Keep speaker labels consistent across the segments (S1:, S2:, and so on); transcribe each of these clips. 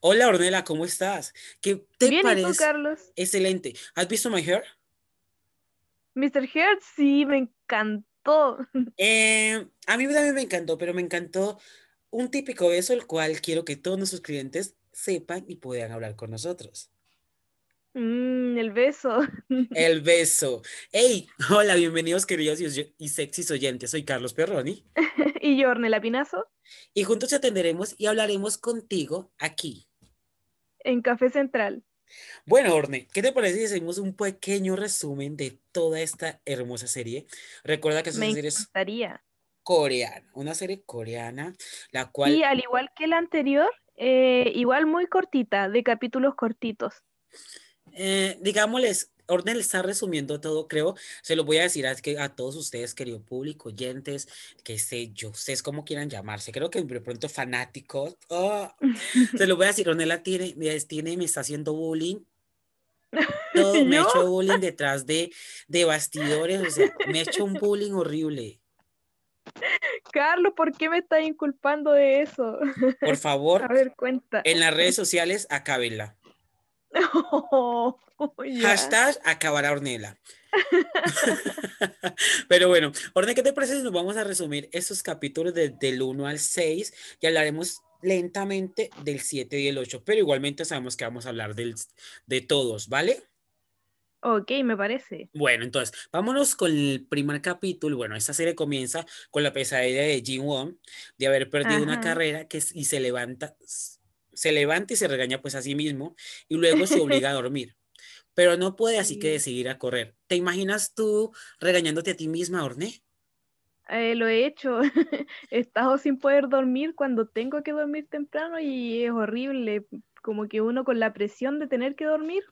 S1: Hola Ornella, ¿cómo estás? ¿Qué te
S2: Bien, ¿y tú,
S1: parece?
S2: Carlos?
S1: Excelente. ¿Has visto My Hair?
S2: Mr. Heart, sí, me encantó.
S1: Eh, a mí también me encantó, pero me encantó un típico beso, el cual quiero que todos nuestros clientes sepan y puedan hablar con nosotros.
S2: Mm, el beso.
S1: El beso. Hey, hola, bienvenidos queridos y, y sexys oyentes. Soy Carlos Perroni
S2: Y yo, Ornella Pinazo,
S1: y juntos te atenderemos y hablaremos contigo aquí.
S2: En Café Central.
S1: Bueno, Orne, ¿qué te parece si hacemos un pequeño resumen de toda esta hermosa serie? Recuerda que es una serie coreana, una serie coreana, la cual
S2: Y al igual que la anterior, eh, igual muy cortita, de capítulos cortitos.
S1: Eh, digámosles, Orden está resumiendo todo, creo. Se lo voy a decir a, a todos ustedes, querido público, oyentes, que sé yo, ustedes como quieran llamarse. Creo que de pronto fanáticos. oh, se lo voy a decir, Ornella tiene, tiene, me está haciendo bullying. Todo, me ha hecho bullying detrás de, de bastidores, o sea, me ha hecho un bullying horrible.
S2: Carlos, ¿por qué me estás inculpando de eso?
S1: Por
S2: A
S1: favor,
S2: ver, cuenta.
S1: en las redes sociales, acábenla.
S2: Ya.
S1: Hashtag acabará Ornella. Pero bueno, Orne, ¿qué te parece si nos vamos a resumir estos capítulos de- del 1 al 6 y hablaremos lentamente del 7 y el 8, pero igualmente sabemos que vamos a hablar del, de todos, ¿vale?
S2: Ok, me parece.
S1: Bueno, entonces, vámonos con el primer capítulo. Bueno, esta serie comienza con la pesadilla de Jin Won de haber perdido una carrera que, y se levanta, se levanta y se regaña pues a sí mismo y luego se obliga a dormir. Pero no puede así que decidir a correr. ¿Te imaginas tú regañándote a ti misma, Orne?
S2: Eh, lo he hecho. He estado sin poder dormir cuando tengo que dormir temprano y es horrible. Como que uno con la presión de tener que dormir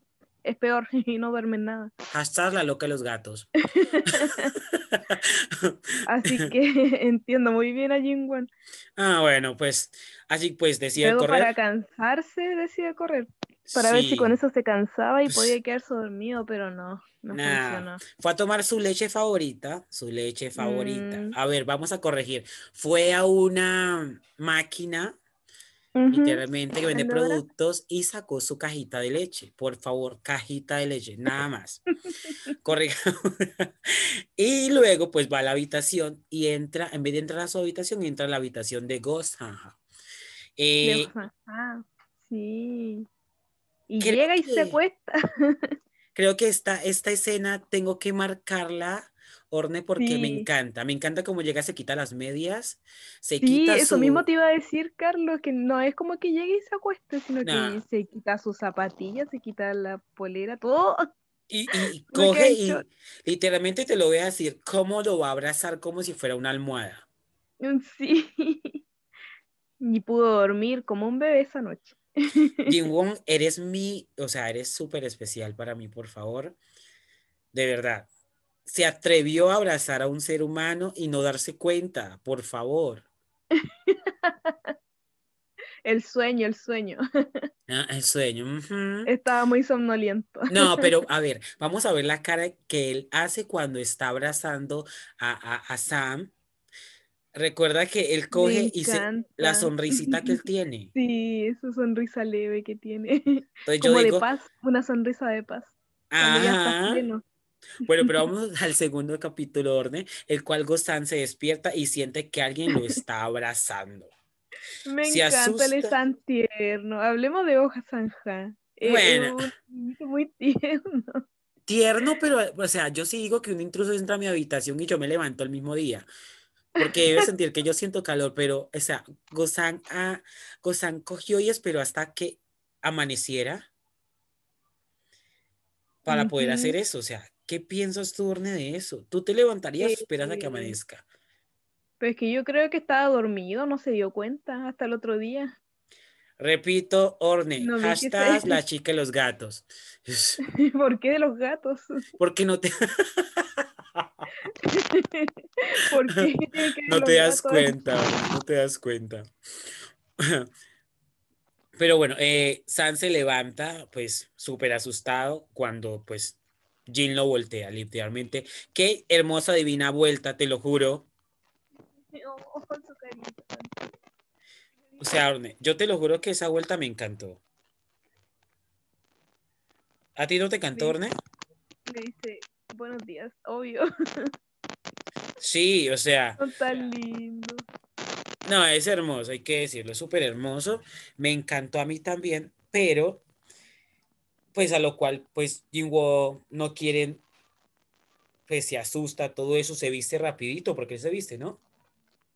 S2: es peor y no duerme nada.
S1: Hashtag la loca de los gatos.
S2: Así que entiendo muy bien a Jingwon.
S1: ah, bueno, pues así pues decide
S2: Luego
S1: correr.
S2: para cansarse decide correr. Para ver si
S1: Sí.
S2: con eso se cansaba y
S1: Pues,
S2: podía quedarse dormido, pero no, no
S1: Nah,
S2: funcionó.
S1: fue a tomar su leche favorita, su leche favorita.
S2: Mm.
S1: A ver, vamos a corregir. Fue a una máquina, Literalmente, que vende
S2: vendedora.
S1: productos y sacó su cajita de leche. Por favor, cajita de leche, nada más. Corrijamos. Y luego, pues va a la habitación y entra, en vez de entrar a su habitación, entra a la habitación de Ghost. Eh,
S2: Ah, sí. Y llega y se acuesta.
S1: Creo que esta, esta escena tengo que marcarla, Orne, porque me encanta. Me encanta cómo llega, se quita las medias, se
S2: Sí,
S1: quita
S2: eso
S1: su...
S2: mismo te iba a decir, Carlos, que no es como que llegue y se acueste, sino que se quita sus zapatillas, se quita la polera, todo.
S1: Y, coge y literalmente te lo voy a decir, cómo lo va a abrazar como si fuera una almohada.
S2: Sí. Ni pudo dormir como un bebé esa noche.
S1: Jin Won, eres mi, o sea, eres súper especial para mí, por favor. De verdad. Se atrevió a abrazar a un ser humano y no darse cuenta, por favor.
S2: El sueño, el sueño.
S1: Ah, el sueño.
S2: Estaba muy somnoliento.
S1: No, pero a ver, vamos a ver la cara que él hace cuando está abrazando a, a- a Sam. Recuerda que él coge y se, la sonrisita que él tiene.
S2: Sí, esa sonrisa leve que tiene.
S1: Entonces yo
S2: Como de paz, una sonrisa de paz. Cuando ya está
S1: ajá. Bueno, pero vamos al segundo capítulo, Orne, el cual Gostan se despierta y siente que alguien lo está abrazando.
S2: Me
S1: Se
S2: encanta, él es
S1: asusta.
S2: tan tierno. Hablemos de Hoja Sanja. Eh,
S1: Bueno.
S2: es muy tierno.
S1: Tierno, pero, o sea, yo sí digo que un intruso entra a mi habitación y yo me levanto el mismo día. Porque debe sentir que yo siento calor, pero, o sea, Gozan, ah, Gozan cogió y esperó hasta que amaneciera para poder hacer eso. O sea, ¿qué piensas tú, Orne, de eso? ¿Tú te levantarías o esperas a que
S2: Eh,
S1: amanezca?
S2: Pero es que yo creo que estaba dormido, no se dio cuenta hasta el otro día.
S1: Repito, Orne,
S2: No
S1: hashtag la chica y los gatos.
S2: ¿Por qué de los gatos?
S1: Porque no te,
S2: ¿Por qué
S1: no te das
S2: gatos?
S1: cuenta, no te das cuenta. Pero bueno, eh, San se levanta, pues, súper asustado cuando, pues, Jin lo voltea, literalmente. Qué hermosa, divina vuelta, te lo juro. O sea, Orne, yo te lo juro que esa vuelta me encantó. ¿A ti no te encantó, Orne?
S2: Le dice, buenos días, obvio.
S1: Sí, o sea.
S2: Son tan lindos.
S1: No, es hermoso, hay que decirlo, es súper hermoso. Me encantó a mí también, pero pues a lo cual pues Jinwo no quieren, pues se asusta, todo eso, se viste rapidito, porque él se viste, ¿no?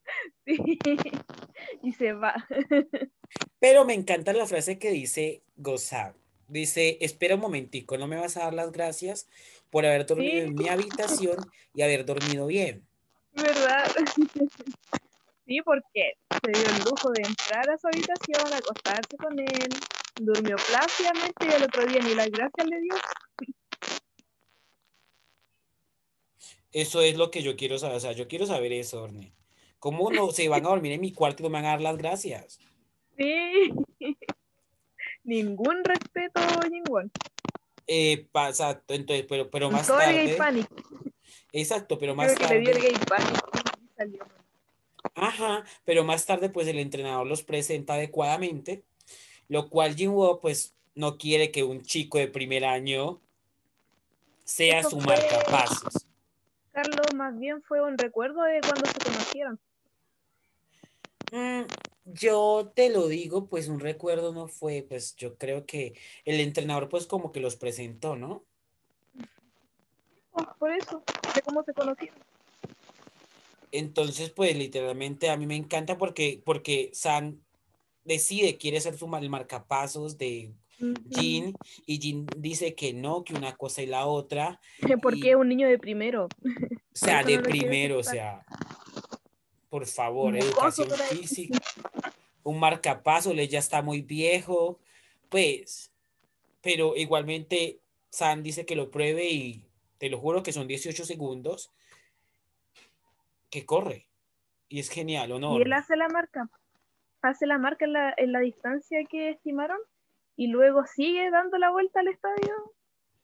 S2: Sí, y se va.
S1: Pero me encanta la frase que dice Gozar. Dice, espera un momentico, no me vas a dar las gracias por haber dormido
S2: Sí.
S1: en mi habitación y haber dormido bien.
S2: ¿Verdad? Sí, porque se dio el lujo de entrar a su habitación, acostarse con él, durmió plácidamente y el otro día ni las gracias le dio.
S1: Eso es lo que yo quiero saber, o sea, yo quiero saber eso, Orne. ¿Cómo no se van a dormir en mi cuarto y no me van a dar las gracias?
S2: Sí. Ningún respeto, ningún.
S1: Eh, pasa, entonces, pero, pero más
S2: Todo el gay
S1: tarde,
S2: panic.
S1: exacto, pero más
S2: Creo que le dio el
S1: tarde,
S2: gay panic y salió.
S1: ajá, pero más tarde, pues el entrenador los presenta adecuadamente, lo cual Jinwoo, pues, no quiere que un chico de primer año sea
S2: Eso
S1: su
S2: fue-
S1: marcapasos.
S2: Carlos, más bien fue un recuerdo de cuando se conocieron.
S1: Mm, yo te lo digo, pues un recuerdo no fue, pues yo creo que el entrenador pues como que los presentó, ¿no?
S2: Oh, por eso, de cómo se conocieron.
S1: Entonces, pues literalmente a mí me encanta porque, porque San decide, quiere ser su el marcapasos de. Jin y Jin dice que no, que una cosa y la otra,
S2: Porque
S1: y-
S2: es un niño de primero.
S1: o sea, de
S2: no
S1: primero, o sea, por favor, educación
S2: por
S1: física, un marcapasos, él ya está muy viejo, pues, pero igualmente San dice que lo pruebe y te lo juro que son 18 segundos que corre. Y es genial, ¿o no?
S2: Y él hace la marca. Hace la marca en la, en la distancia que estimaron y luego sigue dando la vuelta al estadio.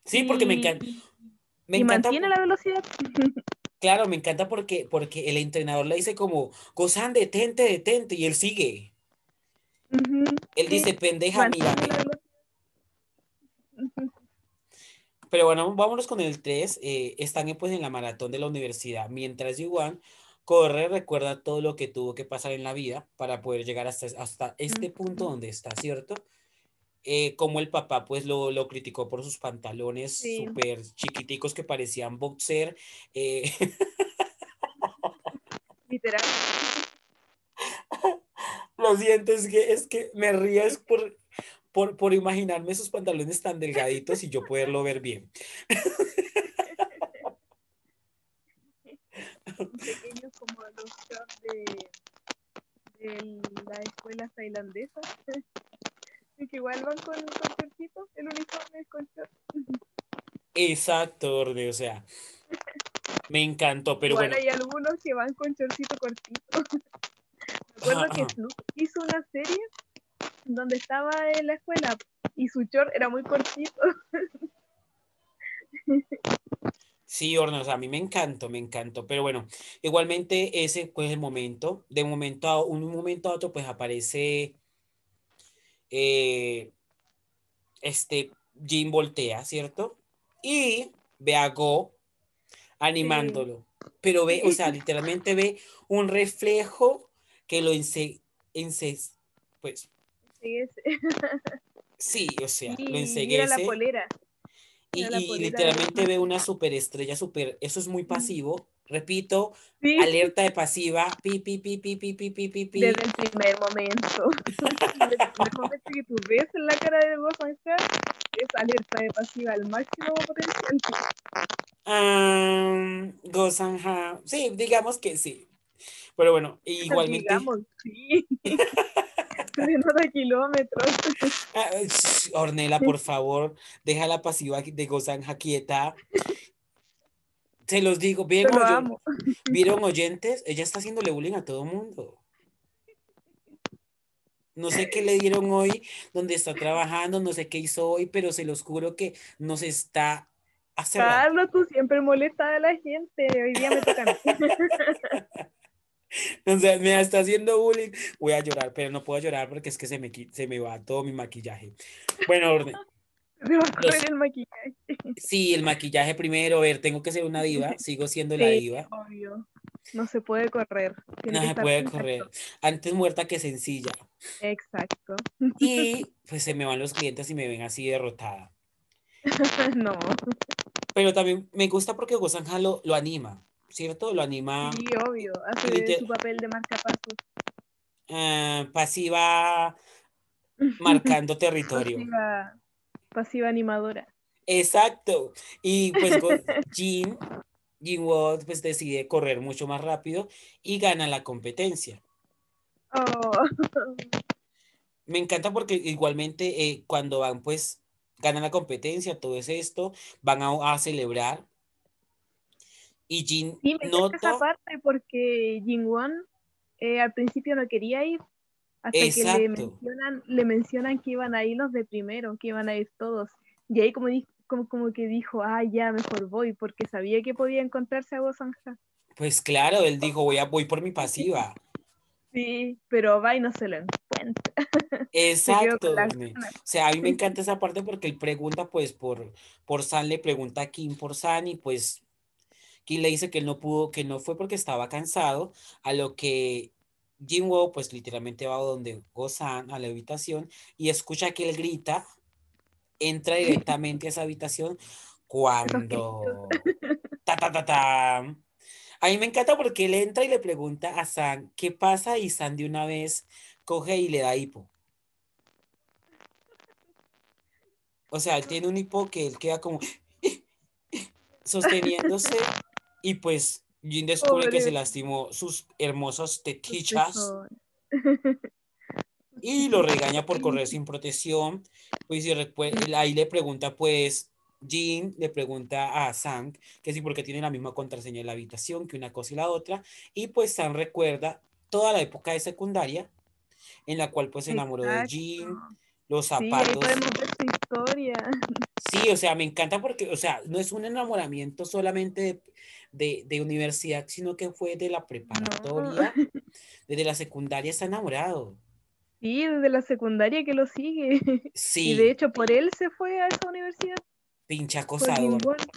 S1: Sí, porque me encanta. Me
S2: y
S1: encanta,
S2: mantiene la velocidad.
S1: claro, me encanta porque, porque el entrenador le dice como, Gozan, detente, detente, y él sigue. Él
S2: sí,
S1: dice, pendeja.
S2: Ujú.
S1: Pero bueno, vámonos con el 3. están pues en la maratón de la universidad. Mientras Yuan corre, recuerda todo lo que tuvo que pasar en la vida para poder llegar hasta, hasta este punto donde está, ¿cierto? Eh, como el papá pues lo, lo criticó por sus pantalones
S2: Sí.
S1: súper chiquiticos que parecían boxer. eh,
S2: Literal.
S1: Lo siento, es que, es que me río es por, por, por imaginarme esos pantalones tan delgaditos y yo poderlo ver bien.
S2: Pequeños como los shorts de, de las escuelas tailandesas. Y que igual van con, con shortcitos, el uniforme es con short.
S1: Exacto, Orde, o sea, me encantó, pero
S2: igual
S1: bueno,
S2: hay algunos que van con shortcito cortito. Me acuerdo que. Snoop hizo una serie donde estaba en la escuela y su short era muy cortito.
S1: sí, sea, a mí me encantó, me encantó, pero bueno, igualmente ese fue el momento, de momento a un momento a otro, pues aparece eh, este Jim voltea, ¿cierto? Y ve a Go animándolo, pero ve, o sea, literalmente ve un reflejo que lo ense, ense- pues
S2: Sí,
S1: o sea, lo
S2: mira la polera.
S1: Y, y literalmente ve una superestrella, super, eso es muy pasivo. Repito,
S2: Sí,
S1: alerta de pasiva, pi, pi, pi, pi, pi, pi, pi, pi, pi.
S2: desde el primer momento. Desde el primer momento que tú ves en la cara de Sanjar, es alerta de pasiva al máximo potencial.
S1: Ah, Go-Sanha, sí, digamos que sí. Pero bueno, igualmente,
S2: Digamos, sí. Se nota kilómetros.
S1: Ah, shh, Ornella, por favor, deja la pasiva de Go-Sanha quieta. Se los digo, ¿vieron,
S2: lo
S1: oy-
S2: amo.
S1: ¿vieron oyentes? Ella está haciéndole bullying a todo mundo. No sé qué le dieron hoy, donde está trabajando, no sé qué hizo hoy, pero se los juro que nos está hace rato.
S2: Carlos, tú siempre molestas a la gente. Hoy día me toca a mí.
S1: O sea, me está haciendo bullying. Voy a llorar, pero no puedo llorar porque es que se me, se me va todo mi maquillaje. Bueno, orden.
S2: Se va a correr el maquillaje.
S1: Sí, el maquillaje primero. A ver, tengo que ser una diva. Sigo siendo la diva.
S2: obvio. No se puede correr. tiene
S1: No se puede
S2: perfecto.
S1: correr. Antes muerta que sencilla.
S2: Exacto.
S1: Y pues se me van los clientes y me ven así derrotada.
S2: no.
S1: Pero también me gusta porque Gozanja lo, lo anima, ¿cierto? Lo anima
S2: Sí, obvio. Hace
S1: Liter-
S2: su papel de marcapasos.
S1: eh, pasiva, marcando territorio.
S2: Pasiva, pasiva animadora.
S1: Exacto. Y pues Jin, Jin Wood pues decide correr mucho más rápido y gana la competencia.
S2: Oh.
S1: Me encanta porque igualmente eh, cuando van pues ganan la competencia, todo es esto, van a, a celebrar. Y Jin
S2: Sí, me encanta esa parte porque Jingwon eh, al principio no quería ir hasta que le mencionan, le mencionan que iban a ir los de primero, que iban a ir todos. Y ahí como, di- como, como que dijo, ah, ya, mejor voy, porque sabía que podía encontrarse a Gozanja.
S1: pues claro, él dijo, voy a, voy por mi pasiva.
S2: Sí, pero va y no se lo encuentra.
S1: Exacto. O sea, a mí me encanta esa parte porque él pregunta pues por, por San, le pregunta a Kim por San y pues Kim le dice que él no pudo, que no fue porque estaba cansado, a lo que Jinwoo pues literalmente va donde Go-san a la habitación y escucha que él grita, entra directamente a esa habitación cuando... Ta, ta, ta, ta. A mí me encanta porque él entra y le pregunta a San qué pasa y San de una vez coge y le da hipo. O sea, él tiene un hipo que él queda como sosteniéndose y pues Jin descubre que se
S2: Pobre.
S1: lastimó sus hermosos
S2: Sus
S1: tetichas y lo regaña por correr sin protección. Pues y ahí le pregunta pues Jin le pregunta a Sang que sí porque tiene la misma contraseña de la habitación que una cosa y la otra y pues Sang recuerda toda la época de secundaria en la cual pues se enamoró de
S2: Exacto.
S1: Jin, los
S2: Sí, ahí
S1: zapatos.
S2: podemos ver su historia.
S1: Sí, o sea, me encanta porque, o sea, no es un enamoramiento solamente de, de- de universidad, sino que fue de la preparatoria, desde la secundaria está enamorado.
S2: Sí, desde la secundaria que lo sigue.
S1: Sí,
S2: Y de hecho por él se fue a esa universidad.
S1: pinche
S2: por
S1: acosador.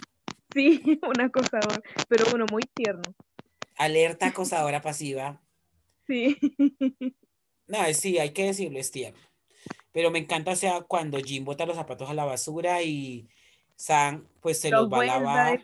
S2: Sí, un acosador, pero uno muy tierno.
S1: Alerta acosadora pasiva.
S2: Sí.
S1: No, es- sí, hay que decirlo, es tierno. Pero me encanta, o sea, cuando Jim bota los zapatos a la basura y Sam, pues se los,
S2: Los
S1: va a lavar.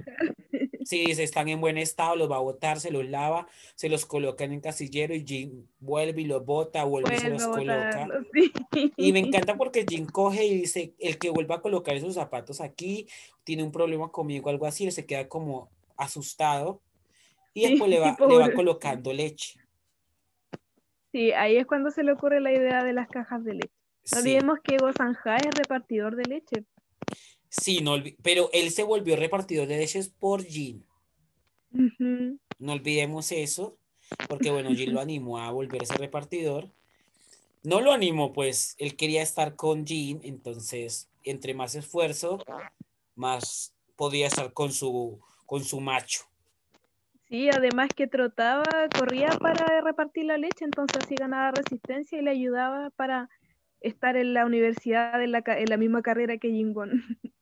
S1: Sí, dice, están en buen estado, los va a botar, se los lava, se los coloca en el casillero y Jim vuelve y los bota, vuelve y se los coloca.
S2: sí.
S1: Y me encanta porque Jim coge y dice, el que vuelva a colocar esos zapatos aquí tiene un problema conmigo, algo así, él se queda como asustado y
S2: Sí,
S1: después le va, le va colocando leche.
S2: Sí, ahí es cuando se le ocurre la idea de las cajas de leche. No
S1: Sí,
S2: olvidemos que Gozanja es repartidor de leche.
S1: sí, no pero él se volvió repartidor de leches por.
S2: Ujú.
S1: No olvidemos eso, porque bueno, Jim lo animó a volverse repartidor. No lo animó, pues él quería estar con Jim, entonces entre más esfuerzo, más podía estar con su, con su macho.
S2: Sí, además que trotaba, corría para repartir la leche, entonces así ganaba resistencia y le ayudaba para estar en la universidad en la, ca- en la misma carrera que Jingwon.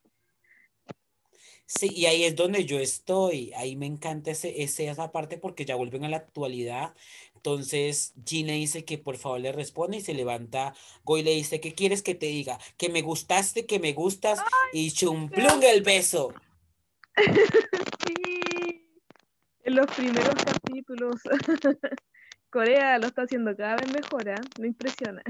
S1: Sí, y ahí es donde yo estoy. Ahí me encanta ese, ese- esa parte porque ya vuelven a la actualidad. Entonces, le dice que por favor le responde y se levanta. Goy le dice, ¿qué quieres que te diga? Que me gustaste, que me gustas y chumplung el beso.
S2: Sí, en los primeros capítulos. Corea lo está haciendo cada vez mejor, ¿ah? Me impresiona.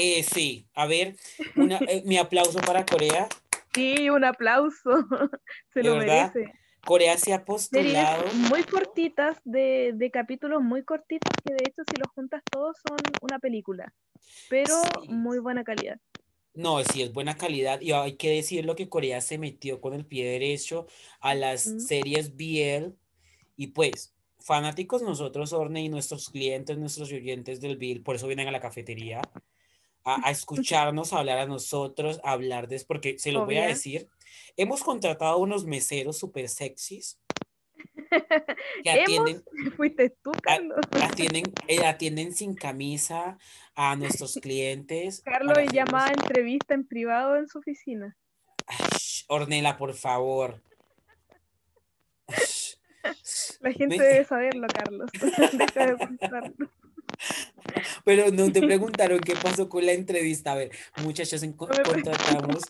S1: Eh, sí, a ver, una, eh, mi aplauso para Corea.
S2: Sí, un aplauso. Se lo
S1: verdad,
S2: merece.
S1: Corea se ha
S2: Series
S1: postulado.
S2: muy cortitas, de, de capítulos muy cortitos, que de hecho si los juntas todos son una película, pero
S1: Sí.
S2: muy buena calidad.
S1: No, sí, es buena calidad. Y hay que decirlo que Corea se metió con el pie derecho a las
S2: Ujú.
S1: series BL. Y pues, fanáticos nosotros, Orne, y nuestros clientes, nuestros oyentes del BL, por eso vienen a la cafetería, a, a escucharnos, a hablar a nosotros, a hablar de... Porque se lo voy a decir, hemos contratado unos meseros súper sexys que atienden,
S2: Fuiste tú, Carlos.
S1: atienden, eh, atienden sin camisa a nuestros clientes.
S2: Carlos llamaba a entrevista en privado en su oficina.
S1: Ay, sh, Ornella, por favor.
S2: La gente
S1: Me-
S2: debe saberlo, Carlos. Deja de.
S1: Pero no te preguntaron qué pasó con la entrevista. A ver, muchachos, en- contratamos,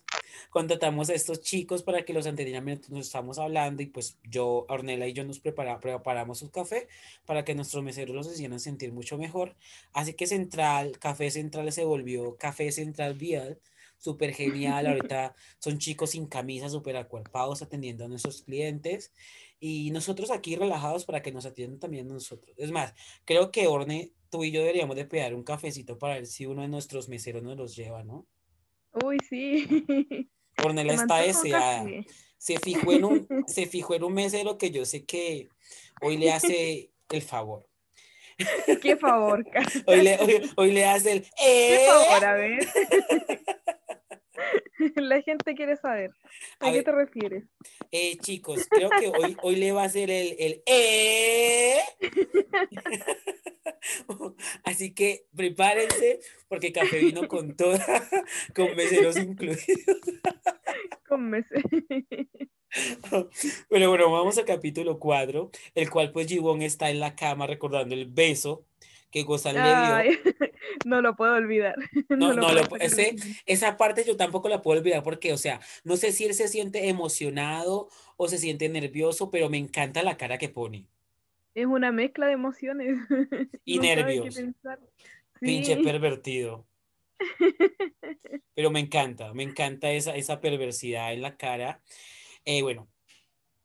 S1: contratamos a estos chicos para que los mientras nos estamos hablando y pues yo, Ornella y yo nos prepara- preparamos un café para que nuestros meseros los hicieran sentir mucho mejor. Así que Central, Café Central se volvió Café Central Vial. Súper genial, ahorita son chicos sin camisa, súper acuerpados atendiendo a nuestros clientes y nosotros aquí relajados para que nos atiendan también a nosotros. Es más, Creo que Orne, tú y yo deberíamos de pedir un cafecito para ver si uno de nuestros meseros nos los lleva, ¿no?
S2: Uy, sí.
S1: Ornella está deseada. Se fijó en un, se fijó en un mesero que yo sé que hoy le hace el favor.
S2: Qué favor.
S1: Hoy le, hoy, hoy le hace el
S2: Qué
S1: ¡eh!
S2: favor, a ver. La gente quiere saber. ¿A,
S1: A
S2: qué
S1: ver.
S2: te refieres?
S1: Eh, chicos, creo que hoy, hoy le va a hacer el, el ¡eh! Así que prepárense porque Café vino con toda, con meseros incluidos.
S2: Con meses.
S1: Pero bueno, vamos al capítulo 4, el cual pues Gibbon está en la cama recordando el beso que Gozal le dio.
S2: No lo puedo olvidar.
S1: No, no lo
S2: sacar de
S1: ese-. Esa parte yo tampoco la puedo olvidar porque, o sea, no sé si él se siente emocionado o se siente nervioso, pero me encanta la cara que pone.
S2: Es una mezcla de emociones.
S1: Y
S2: No
S1: nervios. Pinche pervertido. Pero me encanta, me encanta esa, esa perversidad en la cara. Eh, bueno,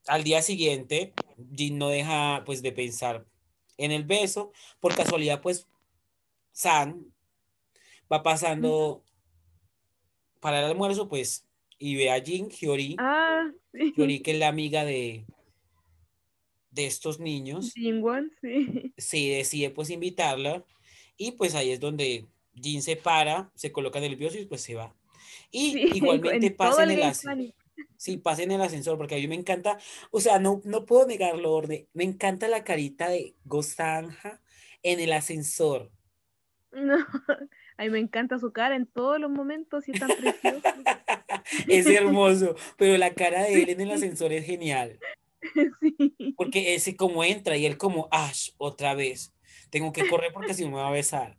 S1: al día siguiente, Jin no deja pues de pensar en el beso. Por casualidad, pues, San va pasando para el almuerzo, pues, y ve a Jin, Hyori,
S2: Ah, sí.
S1: Hyori, que es la amiga de, de estos niños.
S2: Jingwon, sí.
S1: sí decide pues invitarla y pues ahí es donde Jin se para, se coloca nervioso y pues se va. Y
S2: Sí,
S1: igualmente pasa en
S2: el
S1: el. Sí, pasa en el ascensor porque a mí me encanta, o sea, no, no puedo negarlo, Orde, me encanta la carita de Gozanja en el ascensor.
S2: No. Ay, me encanta su cara en todos los momentos y es tan precioso.
S1: Es hermoso, pero la cara de él en el ascensor es genial,
S2: Sí.
S1: porque ese como entra y él como, Ash, otra vez, tengo que correr porque si no me va a besar.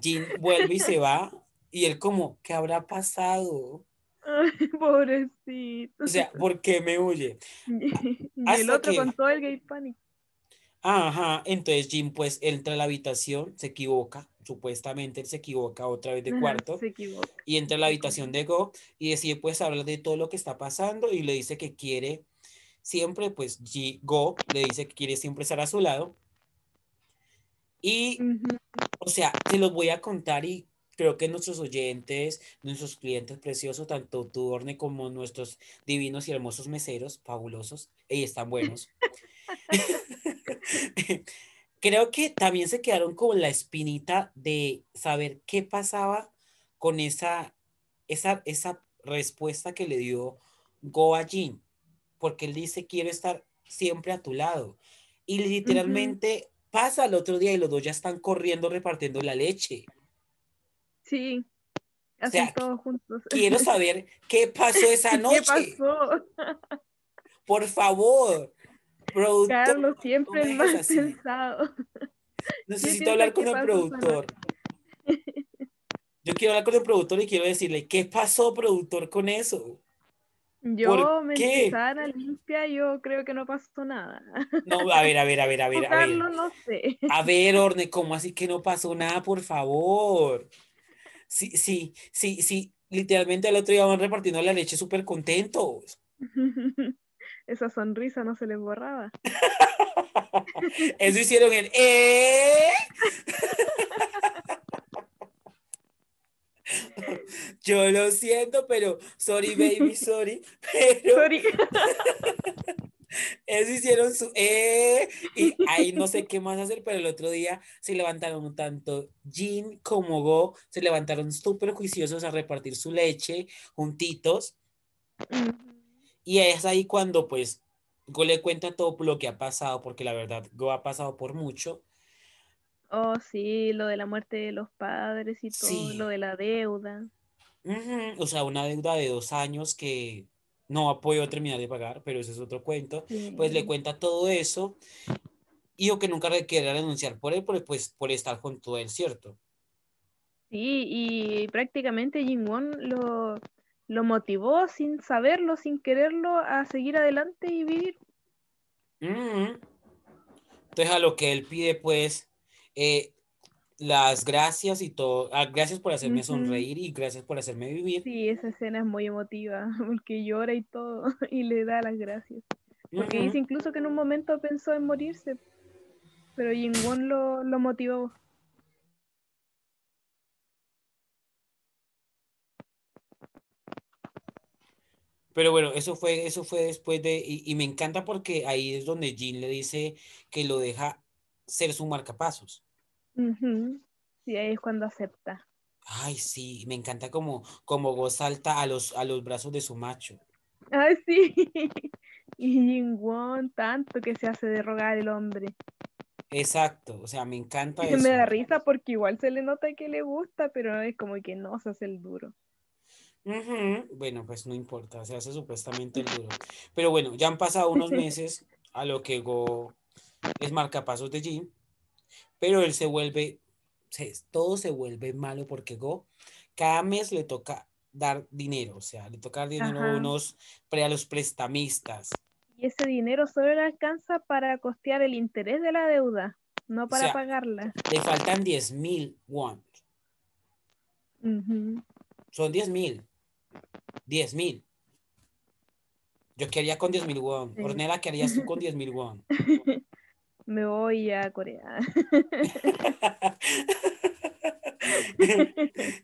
S1: Jin vuelve y se va y él como, ¿qué habrá pasado?
S2: Ay, pobrecito.
S1: O sea, ¿por qué me huye?
S2: y el otro
S1: que-
S2: con todo el gay panic.
S1: Ajá, entonces Jim pues entra a la habitación, se equivoca, supuestamente él se equivoca otra vez de cuarto
S2: Se
S1: y entra a la habitación de Go y decide pues hablar de todo lo que está pasando y le dice que quiere siempre pues G- Go le dice que quiere siempre estar a su lado. Y o sea, te los voy a contar y creo que nuestros oyentes, nuestros clientes preciosos, tanto tú, Orne, como nuestros divinos y hermosos meseros, fabulosos, y están buenos. Creo que también se quedaron con la espinita de saber qué pasaba con esa, esa, esa respuesta que le dio Go a Jin, porque él dice, quiero estar siempre a tu lado. Y literalmente pasa el otro día y los dos ya están corriendo repartiendo la leche.
S2: Sí. Hacen
S1: sea,
S2: todos juntos.
S1: Quiero saber qué pasó esa
S2: ¿Qué
S1: noche.
S2: pasó?
S1: Por favor. Productor,
S2: Carlos, siempre
S1: me dejes
S2: más
S1: así.
S2: pensado.
S1: Necesito hablar con el productor. Yo quiero hablar con el productor y quiero decirle, ¿qué pasó, productor, con eso?
S2: Yo,
S1: ¿Por qué?
S2: Mentizana limpia, yo creo que no pasó nada.
S1: No, a ver, a ver, a ver, a ver, a ver.
S2: Carlos, no sé.
S1: A ver, Orne, ¿cómo así que no pasó nada, por favor? Sí, sí, sí, sí. Literalmente el otro día van repartiendo la leche súper contentos.
S2: Esa sonrisa no se les borraba.
S1: Eso hicieron en ¿eh? Yo lo siento, pero sorry, baby, sorry. Pero
S2: Sorry.
S1: eso hicieron su ¿eh? Y ahí no sé qué más hacer, pero el otro día se levantaron tanto Jean como Go, se levantaron súper juiciosos a repartir su leche juntitos. Y es ahí cuando pues Go le cuenta todo lo que ha pasado, porque la verdad, Go ha pasado por mucho.
S2: Oh, sí, lo de la muerte de los padres y todo,
S1: Sí.
S2: lo de la deuda.
S1: O sea, una deuda de dos años que no ha podido terminar de pagar, pero ese es otro cuento. Pues le cuenta todo eso y o que nunca le quiera renunciar por él, por, pues, por estar junto a él, ¿cierto?
S2: Sí, y prácticamente Jin-won lo, lo motivó sin saberlo, sin quererlo, a seguir adelante y vivir.
S1: Ujú. Entonces, a lo que él pide, pues, eh, las gracias y todo. ah, gracias por hacerme sonreír y gracias por hacerme vivir.
S2: Sí, esa escena es muy emotiva, porque llora y todo, y le da las gracias. Porque dice incluso que en un momento pensó en morirse, pero Jin-won lo, lo motivó.
S1: Pero bueno, eso fue, eso fue después de, y, y me encanta porque ahí es donde Jin le dice que lo deja ser su marcapasos.
S2: Y ahí es cuando acepta.
S1: Ay, sí, me encanta como, como Go salta a los, a los brazos de su macho.
S2: Ah, sí. Y Jin-won tanto que se hace de rogar el hombre.
S1: Exacto, o sea, me encanta
S2: Me da
S1: eso.
S2: risa porque igual se le nota que le gusta, pero es como que no se hace el duro.
S1: Bueno, pues no importa, se hace supuestamente el duro. Pero bueno, ya han pasado unos meses a lo que Go es marcapasos de Jin, pero él se vuelve, se- todo se vuelve malo porque Go cada mes le toca dar dinero, o sea, le toca dar dinero a unos pre a los prestamistas.
S2: Y ese dinero solo le alcanza para costear el interés de la deuda, no para
S1: sea,
S2: pagarla.
S1: Le faltan 10 mil won. Son 10 mil. 10 mil. Yo qué haría con 10 mil won. Ornella, ¿qué harías tú con 10 mil won?
S2: Me voy a Corea.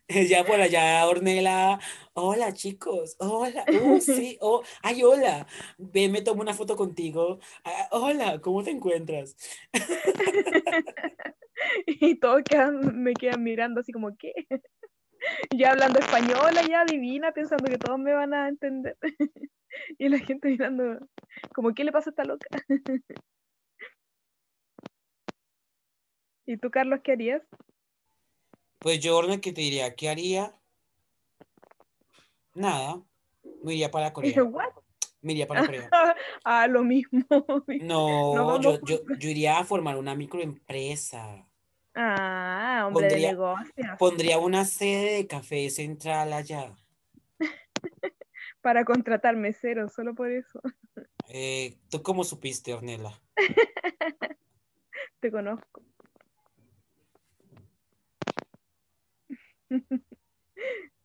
S1: ya por allá, Ornella. Hola, chicos. Hola. Uh, sí. Oh, ay, hola. Ven, me tomo una foto contigo. Ah, hola, ¿cómo te encuentras?
S2: y todos quedan- me quedan mirando así como, ¿qué? ya hablando española, ya divina, pensando que todos me van a entender. y la gente mirando, como, ¿qué le pasa a esta loca? ¿Y tú, Carlos, qué harías?
S1: Pues yo, Ornella, ¿qué te diría? ¿Qué haría? Nada. Me iría para Corea.
S2: ¿What?
S1: Me iría para Corea.
S2: ah, lo mismo.
S1: No,
S2: vamos
S1: yo, yo, yo iría a formar una microempresa.
S2: Ah, hombre
S1: Pondría-
S2: de negocios.
S1: Pondría una sede de café central allá.
S2: Para contratar meseros, solo por eso.
S1: Eh, ¿Tú cómo supiste, Ornella?
S2: Te conozco.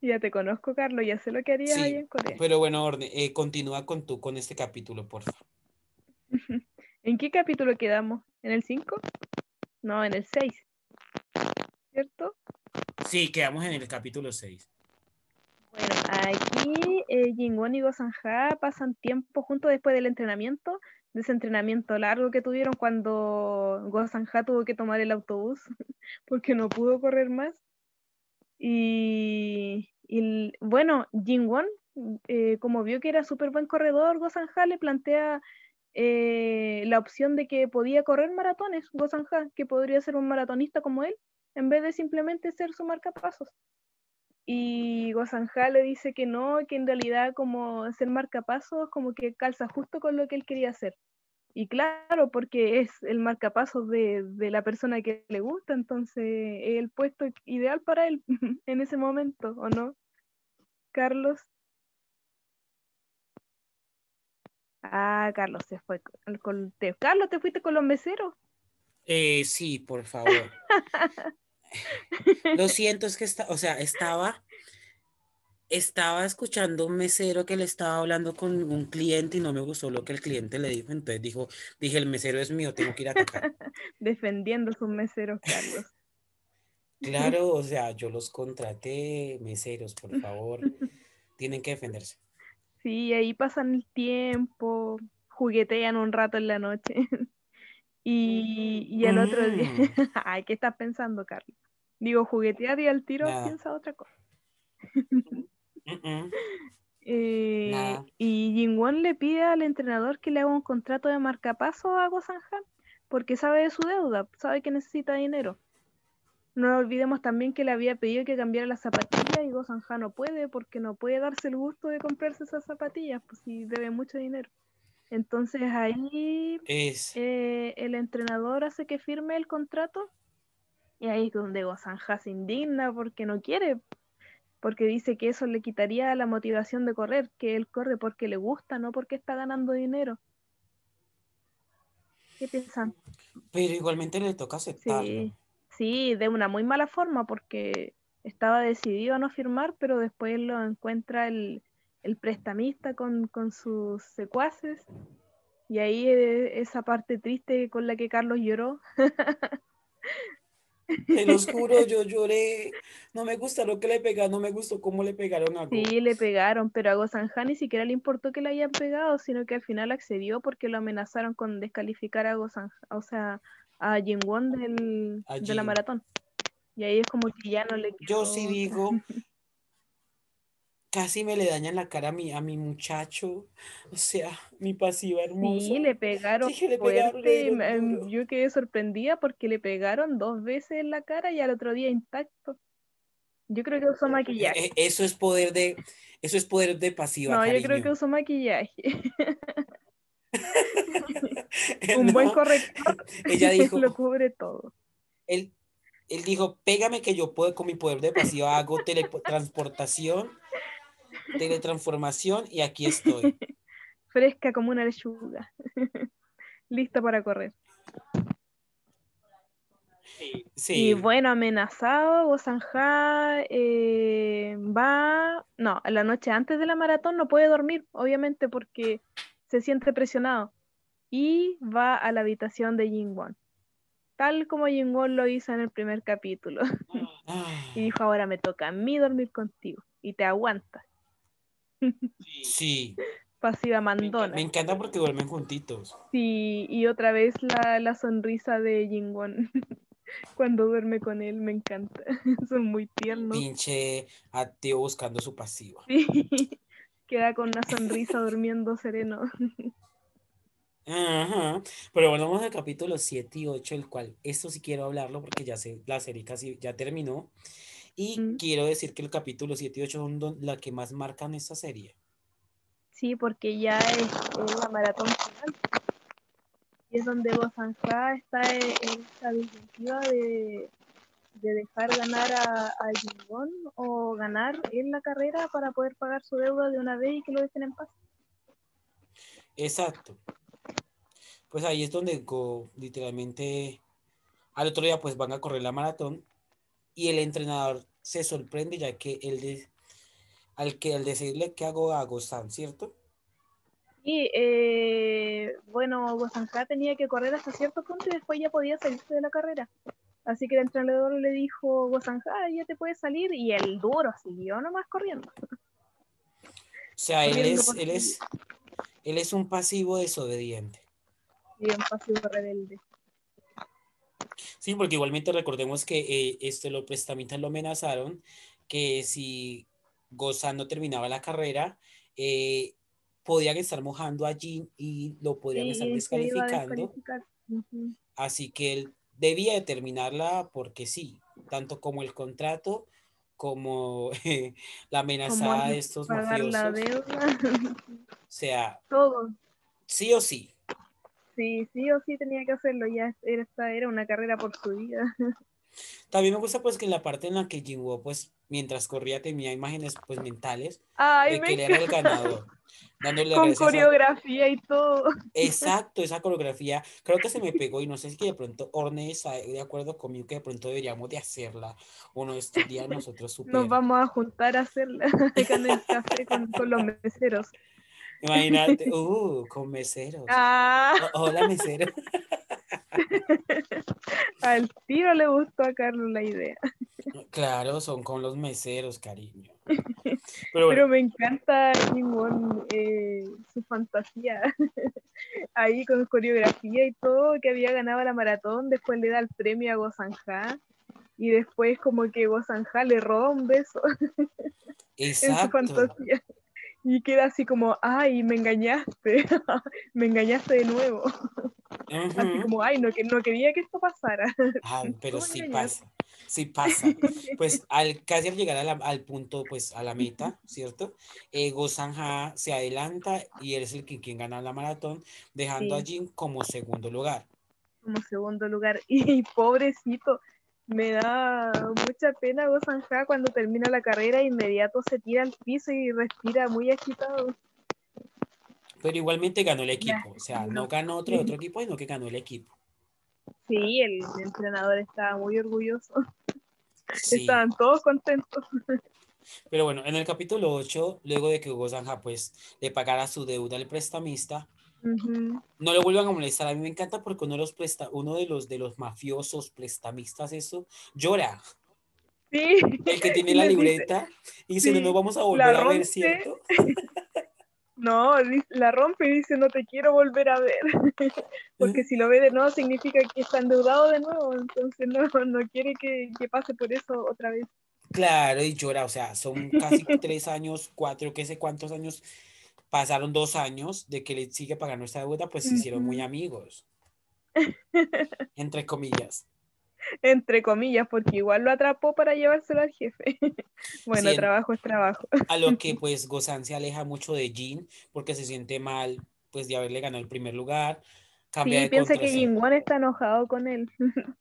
S2: ya te conozco, Carlos, ya sé lo que harías
S1: Sí,
S2: ahí en Corea.
S1: Pero bueno, Orne, eh, continúa con tú con este capítulo, por favor.
S2: ¿En qué capítulo quedamos? ¿En el 5? No, en el 6. ¿Cierto?
S1: Sí, quedamos en el capítulo 6.
S2: Bueno, aquí eh, Jingwon y Go-Sanja pasan tiempo juntos después del entrenamiento, de ese entrenamiento largo que tuvieron cuando Go-Sanja tuvo que tomar el autobús porque no pudo correr más. Y, y bueno, Jingwon, eh, como vio que era súper buen corredor, Go-Sanja le plantea eh, la opción de que podía correr maratones, Go-Sanja, que podría ser un maratonista como él, en vez de simplemente ser su marcapasos. Y Gozanja le dice que no, que en realidad como ser marcapasos como que calza justo con lo que él quería hacer. Y claro, porque es el marcapasos de, de la persona que le gusta, entonces es el puesto ideal para él en ese momento, ¿o no? Carlos. Ah, Carlos se fue con, te- Carlos, ¿te fuiste con los meseros?
S1: Eh, sí, por favor. Lo siento, es que está, o sea, estaba, estaba escuchando un mesero que le estaba hablando con un cliente y no me gustó lo que el cliente le dijo. Entonces dijo, dije, el mesero es mío, tengo que ir a atacar.
S2: Defendiendo a sus meseros, Carlos.
S1: Claro, o sea, yo los contraté, meseros, por favor, tienen que defenderse.
S2: Sí, ahí pasan el tiempo, juguetean un rato en la noche. Y, y el otro día,
S1: Mm.
S2: ay, ¿qué estás pensando, Carlos? Digo, juguetear y al tiro
S1: Nada.
S2: piensa otra cosa.
S1: Mm, mm,
S2: Eh. Y Jingwon le pide al entrenador que le haga un contrato de marcapaso a Go Sanhan porque sabe de su deuda, sabe que necesita dinero. No olvidemos también que le había pedido que cambiara las zapatillas y Go Sanhan no puede porque no puede darse el gusto de comprarse esas zapatillas, pues si debe mucho dinero. Entonces ahí
S1: Es.
S2: eh, el entrenador hace que firme el contrato y ahí es donde Go Sanha se indigna porque no quiere, porque dice que eso le quitaría la motivación de correr, que él corre porque le gusta, no porque está ganando dinero. ¿Qué piensan?
S1: Pero igualmente le toca aceptarlo.
S2: Sí, sí, de una muy mala forma porque estaba decidido a no firmar, pero después lo encuentra el, el prestamista con, con sus secuaces y ahí eh, esa parte triste con la que Carlos lloró.
S1: Te los juro, yo lloré. No me gusta lo que le pegaron, no me gustó cómo le pegaron a Go.
S2: Sí, le pegaron, pero a Gozanjan ni siquiera le importó que le hayan pegado, sino que al final accedió porque lo amenazaron con descalificar a Gozanjan, o sea, a Jingwon del,
S1: A
S2: de la
S1: Jin.
S2: maratón. Y ahí es como que ya no le
S1: Yo
S2: quedó-
S1: sí digo, casi me le dañan la cara a mi, a mi muchacho. O sea, mi pasiva hermosa.
S2: Sí, le pegaron
S1: Sí, le pegaron, le
S2: fuerte. Yo quedé sorprendida porque le pegaron dos veces en la cara y al otro día intacto. Yo creo que usó maquillaje.
S1: Eh, Eso es poder de, eso es poder de pasiva,
S2: No, yo creo
S1: cariño.
S2: que usó maquillaje. Un buen
S1: No,
S2: corrector
S1: Ella dijo,
S2: lo cubre todo.
S1: él, él dijo, pégame que yo puedo con mi poder de pasiva, hago teletransportación, teletransformación y aquí estoy.
S2: Fresca como una lechuga. Lista para correr. Y bueno, amenazado, Gozanja eh, va, no, la noche antes de la maratón no puede dormir, obviamente, porque se siente presionado. Y va a la habitación de Jingwon, tal como Jingwon lo hizo en el primer capítulo. Y dijo, ahora me toca a mí dormir contigo. Y te aguantas,
S1: sí,
S2: pasiva
S1: me
S2: mandona.
S1: encanta porque duermen juntitos.
S2: Sí, y otra vez la, la sonrisa de Jingwon cuando duerme con él, me encanta. Son muy tiernos.
S1: Pinche ateo buscando su pasiva.
S2: Sí, queda con una sonrisa durmiendo sereno.
S1: Ajá. Pero bueno, vamos al capítulo 7 y 8, el cual esto sí quiero hablarlo porque ya sé, la serie casi ya terminó. Y
S2: Mm.
S1: quiero decir que el capítulo 7 y 8 son don- la que más marcan esta serie.
S2: Sí, porque ya es, es la maratón final. Y es donde Bozanja está en, en esta disyuntiva de, de dejar ganar a, a o ganar en la carrera para poder pagar su deuda de una vez y que lo dejen en paz.
S1: Exacto. Pues ahí es donde Go, literalmente al otro día pues van a correr la maratón y el entrenador se sorprende ya que él de- al que al decirle que hago a Gozan, ¿cierto?
S2: Y eh, bueno, Bozanja tenía que correr hasta cierto punto y después ya podía salirse de la carrera. Así que el entrenador le dijo, Bozanja, ya te puedes salir. Y el duro siguió nomás corriendo.
S1: O sea, él es, él
S2: sí.
S1: es, él es un pasivo desobediente.
S2: Y en pasivo rebelde.
S1: Sí, porque igualmente recordemos que eh, este, los prestamistas lo amenazaron que si Gozan no terminaba la carrera, eh, podían estar mojando a Jin y lo podrían estar
S2: Sí,
S1: descalificando. Así que él debía de terminarla porque sí, tanto como el contrato como eh, la amenazada
S2: Como
S1: de estos
S2: pagar la
S1: mafiosos.
S2: deuda,
S1: O sea,
S2: todo.
S1: sí o sí.
S2: Sí, sí o sí tenía que hacerlo. Ya era, esta era una carrera por su vida.
S1: También me gusta pues que la parte en la que Jinwoo pues mientras corría tenía imágenes pues mentales
S2: Ay,
S1: de
S2: me
S1: que él era el ganador, dándole
S2: con
S1: a-
S2: coreografía y todo.
S1: Exacto, esa coreografía creo que se me pegó y no sé si de pronto Orne está de acuerdo conmigo que de pronto deberíamos de hacerla uno de estos días nosotros super.
S2: Nos vamos a juntar a hacerla en el café con, con los meseros.
S1: Imagínate, uh, con meseros.
S2: Ah,
S1: hola mesero.
S2: al tiro le gustó a Carlos la idea.
S1: Claro, son con los meseros, cariño. Pero
S2: Pero
S1: bueno,
S2: me encanta Jingwon, eh, su fantasía. Ahí con coreografía y todo, que había ganado la maratón, después le da el premio a Gozanja. Y después como que Gozanja le roba un beso en su
S1: exacto.
S2: fantasía. Y queda así como, ay, me engañaste, me engañaste de nuevo. Así como, ay, no, que, no quería que esto pasara.
S1: Ah, pero sí pasa, sí pasa. Pues al casi al llegar al punto, pues a la meta, ¿cierto? Eh, Gozanja se adelanta y él es el que quien gana la maratón, dejando a Jin como segundo lugar.
S2: Como segundo lugar. Y pobrecito, me da mucha pena Gozanja cuando termina la carrera, inmediato se tira al piso y respira muy agitado.
S1: Pero igualmente ganó el equipo, o sea, no ganó otro, otro equipo, sino que ganó el equipo.
S2: Sí, el entrenador estaba muy orgulloso. Estaban todos contentos.
S1: Pero bueno, en el capítulo 8, luego de que Hugo Zanja pues le pagara su deuda al prestamista, no lo vuelvan a molestar. A mí me encanta porque uno de los, presta uno de los, de los mafiosos prestamistas, eso, llora.
S2: Sí.
S1: El que tiene la libreta y dice, no nos vamos a volver a ver, ¿cierto?
S2: No, la rompe y dice, no te quiero volver a ver. Porque si lo ve de nuevo significa que está endeudado de nuevo. Entonces no, no quiere que, que pase por eso otra vez.
S1: Claro, y llora, o sea, son casi tres años, cuatro, qué sé cuántos años, pasaron dos años de que le sigue pagando esta deuda, pues se hicieron muy amigos. Entre comillas
S2: entre comillas, porque igual lo atrapó para llevárselo al jefe. bueno, trabajo es trabajo.
S1: a lo que pues Gozan se aleja mucho de Jin porque se siente mal pues de haberle ganado el primer lugar.
S2: Cambia sí, piensa que Jin Wan está enojado con él.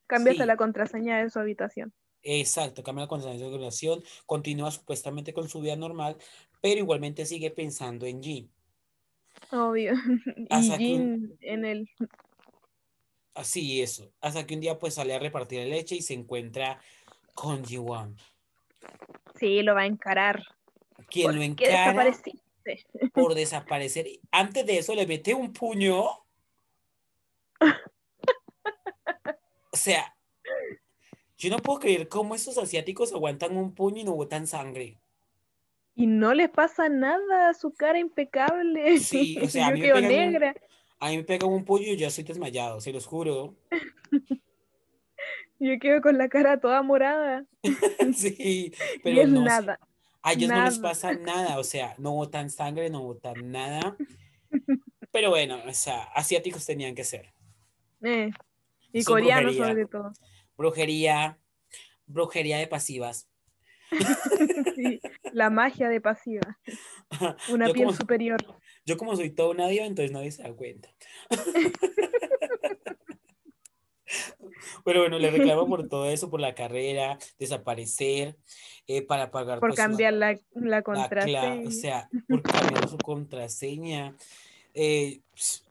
S2: Cambia la contraseña de su habitación.
S1: Exacto, cambia la contraseña de habitación, continúa supuestamente con su vida normal, pero igualmente sigue pensando en Jin.
S2: Obvio. y Jin en el
S1: Así, eso. Hasta que un día pues sale a repartir la leche y se encuentra con Jiwon.
S2: Sí, lo va a encarar.
S1: ¿Quién lo encara por desaparecer. Antes de eso le mete un puño. O sea, yo no puedo creer cómo esos asiáticos aguantan un puño y no botan sangre.
S2: Y no les pasa nada, su cara impecable.
S1: Sí, o sea, yo quedo negra. A mí me pega un pollo y yo estoy desmayado, se los juro.
S2: Yo quedo con la cara toda morada.
S1: sí, pero no. Nada. A ellos no les pasa nada, o sea, no botan sangre, no botan nada. Pero bueno, o sea, asiáticos tenían que ser.
S2: Eh, y coreanos sobre todo.
S1: Brujería, brujería de pasivas.
S2: sí, la magia de pasiva. Una piel superior.
S1: Yo como soy todo una diva, entonces nadie se da cuenta. Pero bueno, le reclamo por todo eso, por la carrera, desaparecer, eh, para pagar.
S2: Por pues, cambiar la, la, contraseña.
S1: o sea, por cambiar su contraseña. Eh,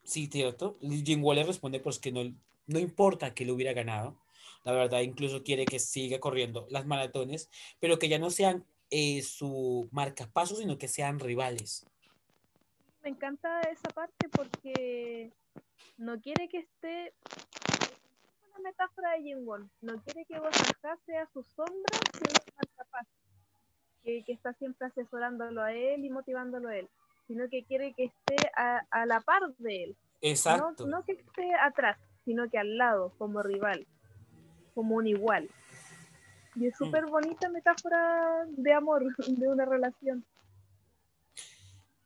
S1: sí, cierto. Jim Waller responde pues que no, no importa que le hubiera ganado. La verdad, incluso quiere que siga corriendo las maratones, pero que ya no sean eh, su marcapaso, sino que sean rivales
S2: me encanta esa parte porque no quiere que esté es una metáfora de Jim Won no quiere que Gozanja sea su sombra sino capaz que, que está siempre asesorándolo a él y motivándolo a él sino que quiere que esté a, a la par de él.
S1: Exacto.
S2: no, no que esté atrás sino que al lado como rival como un igual. Y es mm. súper bonita metáfora de amor de una relación.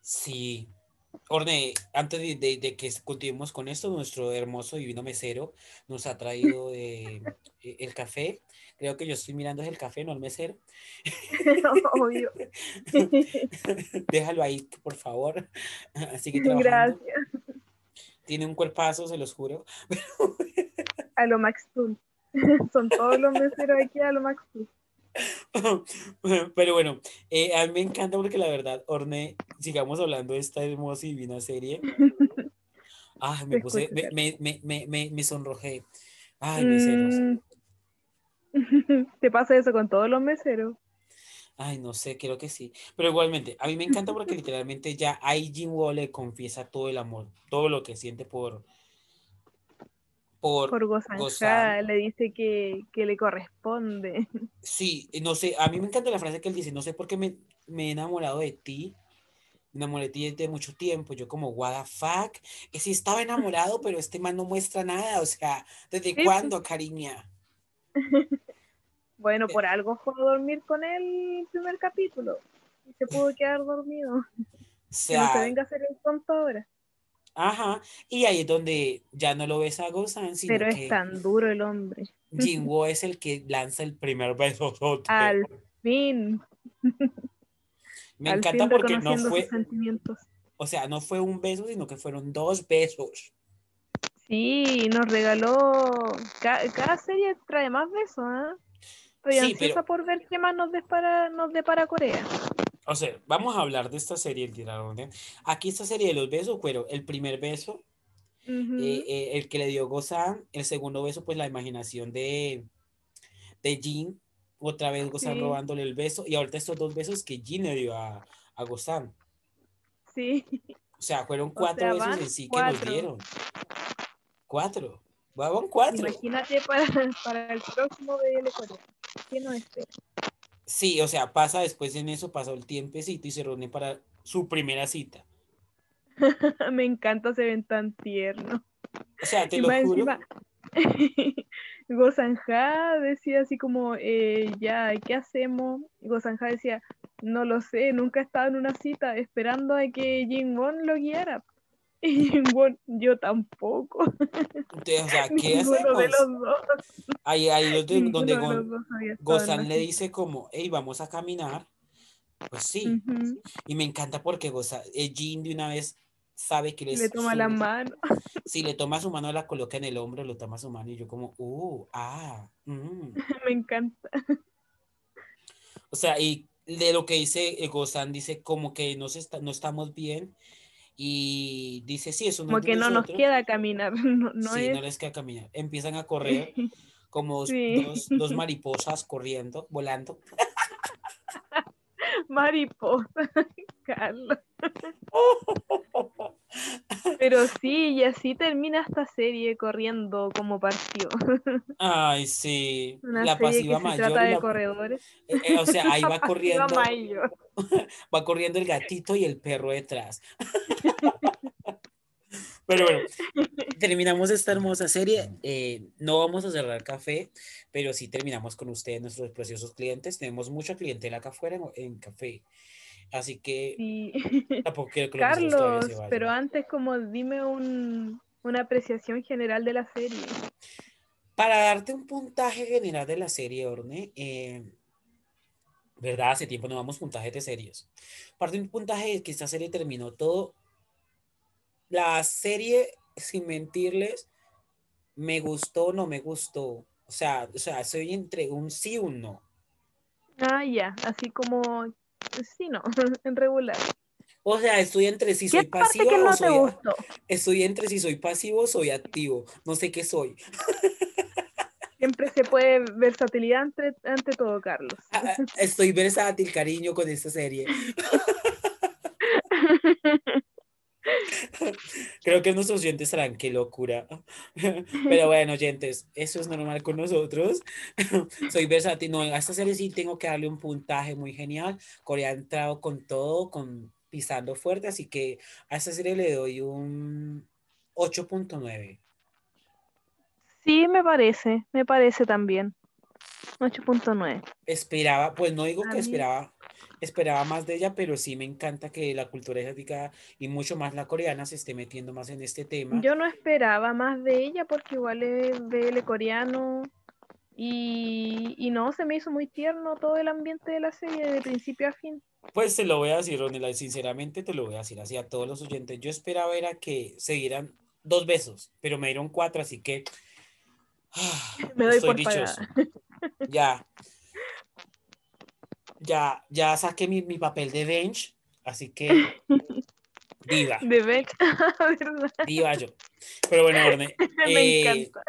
S1: Sí, Orne, antes de, que continuemos con esto, nuestro hermoso y divino mesero nos ha traído eh, e, el café. Creo que yo estoy mirando el café, no el mesero.
S2: Obvio.
S1: Déjalo ahí, por favor. Así que
S2: Gracias.
S1: Tiene un cuerpazo, se los juro.
S2: a lo Max Son todos los meseros aquí a lo Max
S1: Pero bueno, eh, a mí me encanta porque la verdad, Orne, sigamos hablando de esta hermosa y divina serie. Ah, me puse, me, me, me, me, sonrojé. Ay, meseros. Mm.
S2: ¿Te pasa eso con todos los meseros?
S1: Ay, no sé, creo que sí. Pero igualmente, a mí me encanta porque literalmente ya ahí Jim Wall confiesa todo el amor, todo lo que siente por, por,
S2: por le dice que, le corresponde.
S1: Sí, no sé, a mí me encanta la frase que él dice, no sé por qué me, me he enamorado de ti, me enamoré de ti desde mucho tiempo, yo como, what the fuck, que sí estaba enamorado, pero este man no muestra nada, o sea, ¿desde cuándo, cariña?
S2: bueno, por algo fue a dormir con él el primer capítulo, y se pudo quedar dormido.
S1: O
S2: que no se
S1: sea,
S2: venga a hacer el tonto ahora.
S1: Ajá, y ahí es donde ya no lo ves a Gozan, sino
S2: Pero es
S1: que
S2: tan duro el hombre.
S1: Jinwoo es el que lanza el primer beso.
S2: Al fin,
S1: Me
S2: al
S1: encanta
S2: fin
S1: porque no fue, o sea, no fue un beso, sino que fueron dos besos.
S2: Sí, nos regaló. ca- cada serie trae más besos, ¿ah? Estoy
S1: Sí,
S2: ansiosa
S1: pero-
S2: por ver qué más nos depara, nos depara Corea.
S1: O sea, vamos a hablar de esta serie, el ¿eh? Aquí esta serie de los besos fueron el primer beso, eh, eh, el que le dio Gozan, el segundo beso, pues la imaginación de, de Jin, otra vez Gozan
S2: Sí.
S1: robándole el beso, y ahorita estos dos besos que Jin le dio a, a Gozan.
S2: Sí,
S1: O sea, fueron cuatro
S2: sea,
S1: besos en sí que nos dieron. Cuatro. Van cuatro.
S2: imagínate para, para el próximo BL. ¿Qué nos espera?
S1: Sí, o sea, pasa después en eso, pasó el tiempecito y se reúnen para su primera cita.
S2: Me encanta, se ven tan tiernos.
S1: O sea, te
S2: Y
S1: lo
S2: más
S1: juro.
S2: Gozanja decía así como, eh, ya, ¿qué hacemos? Gozanja decía, no lo sé, nunca he estado en una cita esperando a que Jin-won lo guiara. Y Jin-won, yo tampoco.
S1: Entonces, o sea, ¿qué
S2: Ninguno de
S1: hacemos?
S2: los dos.
S1: Ahí, ahí donde, donde
S2: una
S1: le dice como, hey, vamos a caminar. Pues sí.
S2: Ujú.
S1: Y me encanta porque Gozan, eh, Jin de una vez sabe que él es
S2: Le toma la
S1: su-
S2: mano.
S1: Si le toma su mano, la coloca en el hombro, lo toma su mano y yo como, uh, ah, mm".
S2: Me encanta.
S1: O sea, y de lo que dice eh, Gozan, dice como que no, se está, no estamos bien y dice, sí, eso no
S2: Como
S1: es de
S2: que no nos
S1: nosotros".
S2: queda caminar. No, no
S1: sí,
S2: es.
S1: no les queda caminar. Empiezan a correr como
S2: Sí.
S1: dos- dos mariposas corriendo, volando.
S2: Mariposa, Carlos. Pero sí, y así termina esta serie corriendo como partió.
S1: Ay, sí,
S2: Una
S1: la
S2: serie
S1: pasiva
S2: que se
S1: mayor.
S2: trata
S1: y
S2: de
S1: la-
S2: corredores.
S1: eh, eh, o sea, ahí va corriendo,
S2: mayor.
S1: va corriendo el gatito y el perro detrás. Pero bueno, terminamos esta hermosa serie. eh, no vamos a cerrar café, pero sí terminamos con ustedes, nuestros preciosos clientes. Tenemos mucha clientela acá afuera en, en café. Así que
S2: Sí.
S1: tampoco quiero que
S2: Carlos,
S1: se
S2: pero antes como dime un, una apreciación general de la serie.
S1: Para darte un puntaje general de la serie, Orne, eh, ¿verdad? Hace tiempo no damos puntajes de series. Parte de un puntaje de que esta serie terminó todo. La serie, sin mentirles, me gustó o no me gustó. O sea, o sea, soy entre un sí y un no.
S2: Ah, ya, así como, sí, no, en regular.
S1: O sea, estoy entre si
S2: ¿Qué
S1: soy
S2: que
S1: o soy, estoy entre si soy pasivo o soy activo. No sé qué soy.
S2: Siempre se puede versatilidad ante, ante todo, Carlos.
S1: Ah, ah, Estoy versátil, cariño, con esta serie. Creo que nuestros oyentes estarán, qué locura. Pero bueno, oyentes, eso es normal con nosotros. Soy versátil. No, a esta serie sí tengo que darle un puntaje muy genial. Corea ha entrado con todo, con pisando fuerte, así que a esta serie le doy un 8.9.
S2: Sí, me parece, me parece también. 8.9.
S1: Esperaba, pues no digo
S2: A
S1: que
S2: mí-
S1: esperaba, esperaba más de ella, pero sí me encanta que la cultura asiática y mucho más la coreana se esté metiendo más en este tema.
S2: Yo no esperaba más de ella porque igual es BL coreano y, y no, se me hizo muy tierno todo el ambiente de la serie de principio a fin.
S1: Pues te lo voy a decir, Ronela, sinceramente te lo voy a decir así a todos los oyentes. Yo esperaba era que se dieran dos besos, pero me dieron cuatro, así que ah,
S2: Me doy
S1: estoy
S2: por
S1: dichoso.
S2: pagada.
S1: Ya, ya, ya saqué mi, mi papel de bench, así que viva,
S2: De Beck, ¿verdad?
S1: viva yo. Pero bueno, Orne,
S2: Me
S1: eh,
S2: encanta.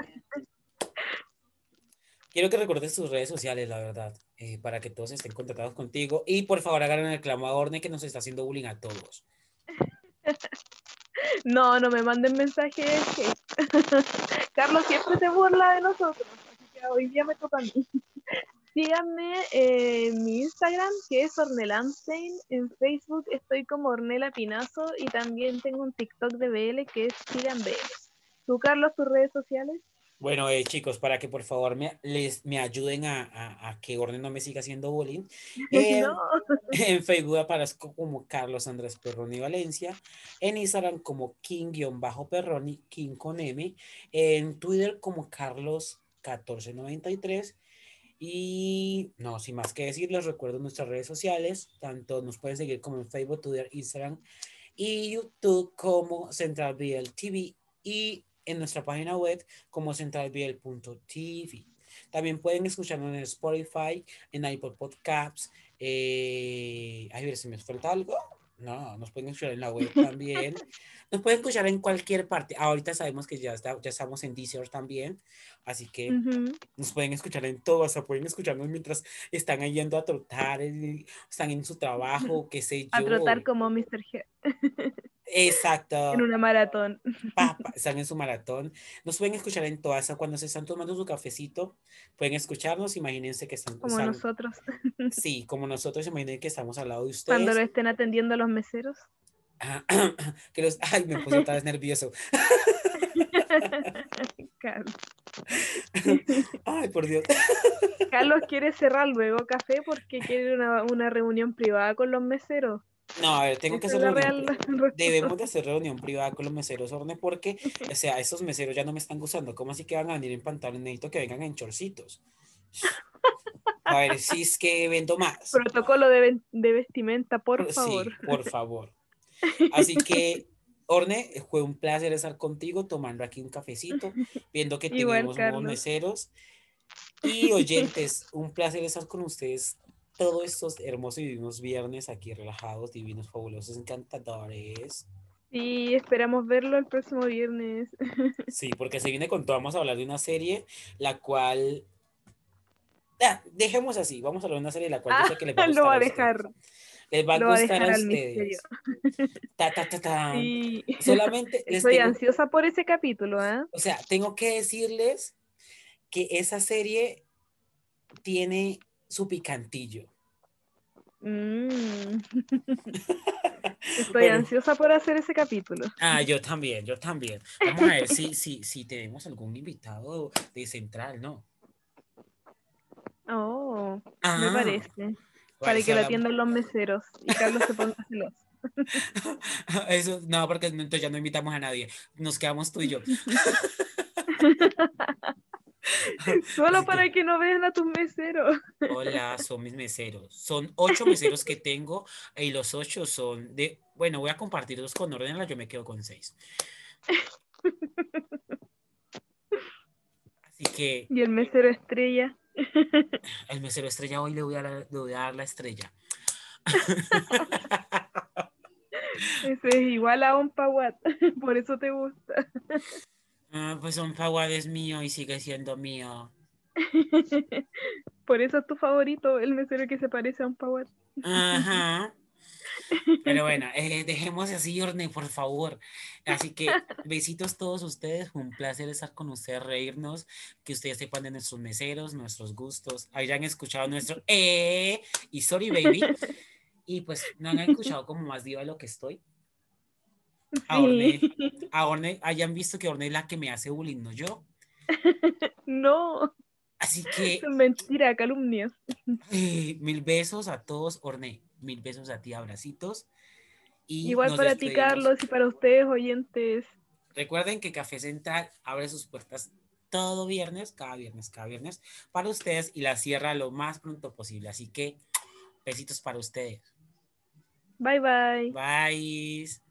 S1: Quiero que recuerdes tus redes sociales, la verdad, eh, para que todos estén contactados contigo. Y por favor, hagan el reclamo a Orne que nos está haciendo bullying a todos.
S2: No, no me manden mensajes. Carlos siempre se burla de nosotros, así que hoy día me toca a mí. Síganme en mi Instagram, que es Ornelanstein. En Facebook estoy como Ornela Pinazo y también tengo un TikTok de BL que es Sigan BL. ¿Tú, Carlos, tus redes sociales?
S1: Bueno, eh, chicos, para que por favor me, les, me ayuden a, a, que Orden no me siga haciendo bullying. En Facebook aparezco como Carlos Andrés Perroni Valencia. En Instagram como King-Perroni, King con M. En Twitter como Carlos 1493. Y no, sin más que decir, les recuerdo nuestras redes sociales. Tanto nos pueden seguir como en Facebook, Twitter, Instagram y YouTube como Central BL TV. Y en nuestra página web como centralbiel.tv. También pueden escucharnos en Spotify, en iPod Podcasts. Eh, a ver si me falta algo. No, nos pueden escuchar en la web también. Nos pueden escuchar en cualquier parte. Ahorita sabemos que ya, está, ya estamos en Deezer también. Así que nos pueden escuchar en todo. O sea, pueden escucharnos mientras están yendo a trotar, están en su trabajo, qué sé yo.
S2: A trotar como Mr. G.
S1: Exacto.
S2: En una maratón.
S1: están en su maratón. Nos pueden escuchar en todas. Cuando se están tomando su cafecito, pueden escucharnos. Imagínense que están.
S2: Como nosotros.
S1: Sí, como nosotros. Imaginen que estamos al lado de ustedes.
S2: Cuando lo estén atendiendo los meseros.
S1: que los, ay, me puse otra vez nervioso.
S2: Carlos.
S1: Ay, por Dios.
S2: Carlos quiere cerrar luego café porque quiere una, una reunión privada con los meseros.
S1: No, a ver, tengo que hacer reunión. Debemos de hacer reunión privada con los meseros, Orne, porque, o sea, esos meseros ya no me están gustando. ¿Cómo así que van a venir en pantalones? Necesito que vengan en chorcitos. A ver, si es que vendo más.
S2: Protocolo de, de vestimenta, por favor.
S1: Sí, por favor. Así que, Orne, fue un placer estar contigo, tomando aquí un cafecito, viendo que tenemos nuevos meseros. Y oyentes, un placer estar con ustedes todos estos hermosos y divinos viernes aquí relajados, divinos, fabulosos, encantadores.
S2: Sí, esperamos verlo el próximo viernes.
S1: Sí, porque se viene con todo. Vamos a hablar de una serie, la cual. Ah, dejemos así. Vamos a hablar de una serie la cual yo sé que les va a gustar.
S2: Lo va a dejar.
S1: Les va a gustar a, ustedes. Ta, ta, ta, ta. Solamente.
S2: Estoy ansiosa por ese capítulo, ¿eh?
S1: O sea, tengo que decirles que esa serie tiene su picantillo.
S2: Mm. Estoy ansiosa por hacer ese capítulo.
S1: Ah, yo también, yo también. Vamos a ver si, si, si tenemos algún invitado de Central, ¿no?
S2: Oh, me ah. parece. Para que lo atiendan los meseros y Carlos se ponga celoso.
S1: Eso, no, porque entonces ya no invitamos a nadie. Nos quedamos tú y yo.
S2: Solo para que... no vean a tus meseros.
S1: Hola, son mis meseros. Son ocho meseros que tengo y los ocho son de. Bueno, voy a compartirlos con Ordenla, yo me quedo con seis. Así que.
S2: ¿Y el mesero estrella?
S1: El mesero estrella, hoy le voy a, le voy a dar la estrella.
S2: Ese es igual a un paguat, por eso te gusta.
S1: Ah, pues un Fawad es mío y sigue siendo mío.
S2: Por eso es tu favorito, el mesero que se parece a un Fawad.
S1: Ajá. Pero bueno, eh, dejemos así, Orne, por favor. Así que besitos todos ustedes. Un placer estar con ustedes, reírnos, que ustedes sepan de nuestros meseros, nuestros gustos, hayan escuchado nuestro eh y sorry baby. Y pues no han escuchado como más diva lo que estoy a Orne, a Orne, hayan visto que Orne es la que me hace bullying, no yo.
S2: No.
S1: Así que.
S2: Mentira, calumnias.
S1: Eh, mil besos a todos, Orne. Mil besos a ti, abracitos.
S2: Y Igual para ti, Carlos, y para ustedes, oyentes.
S1: Recuerden que Café Central abre sus puertas todo viernes, cada viernes, cada viernes, para ustedes y la cierra lo más pronto posible. Así que, besitos para ustedes.
S2: Bye, bye.
S1: Bye.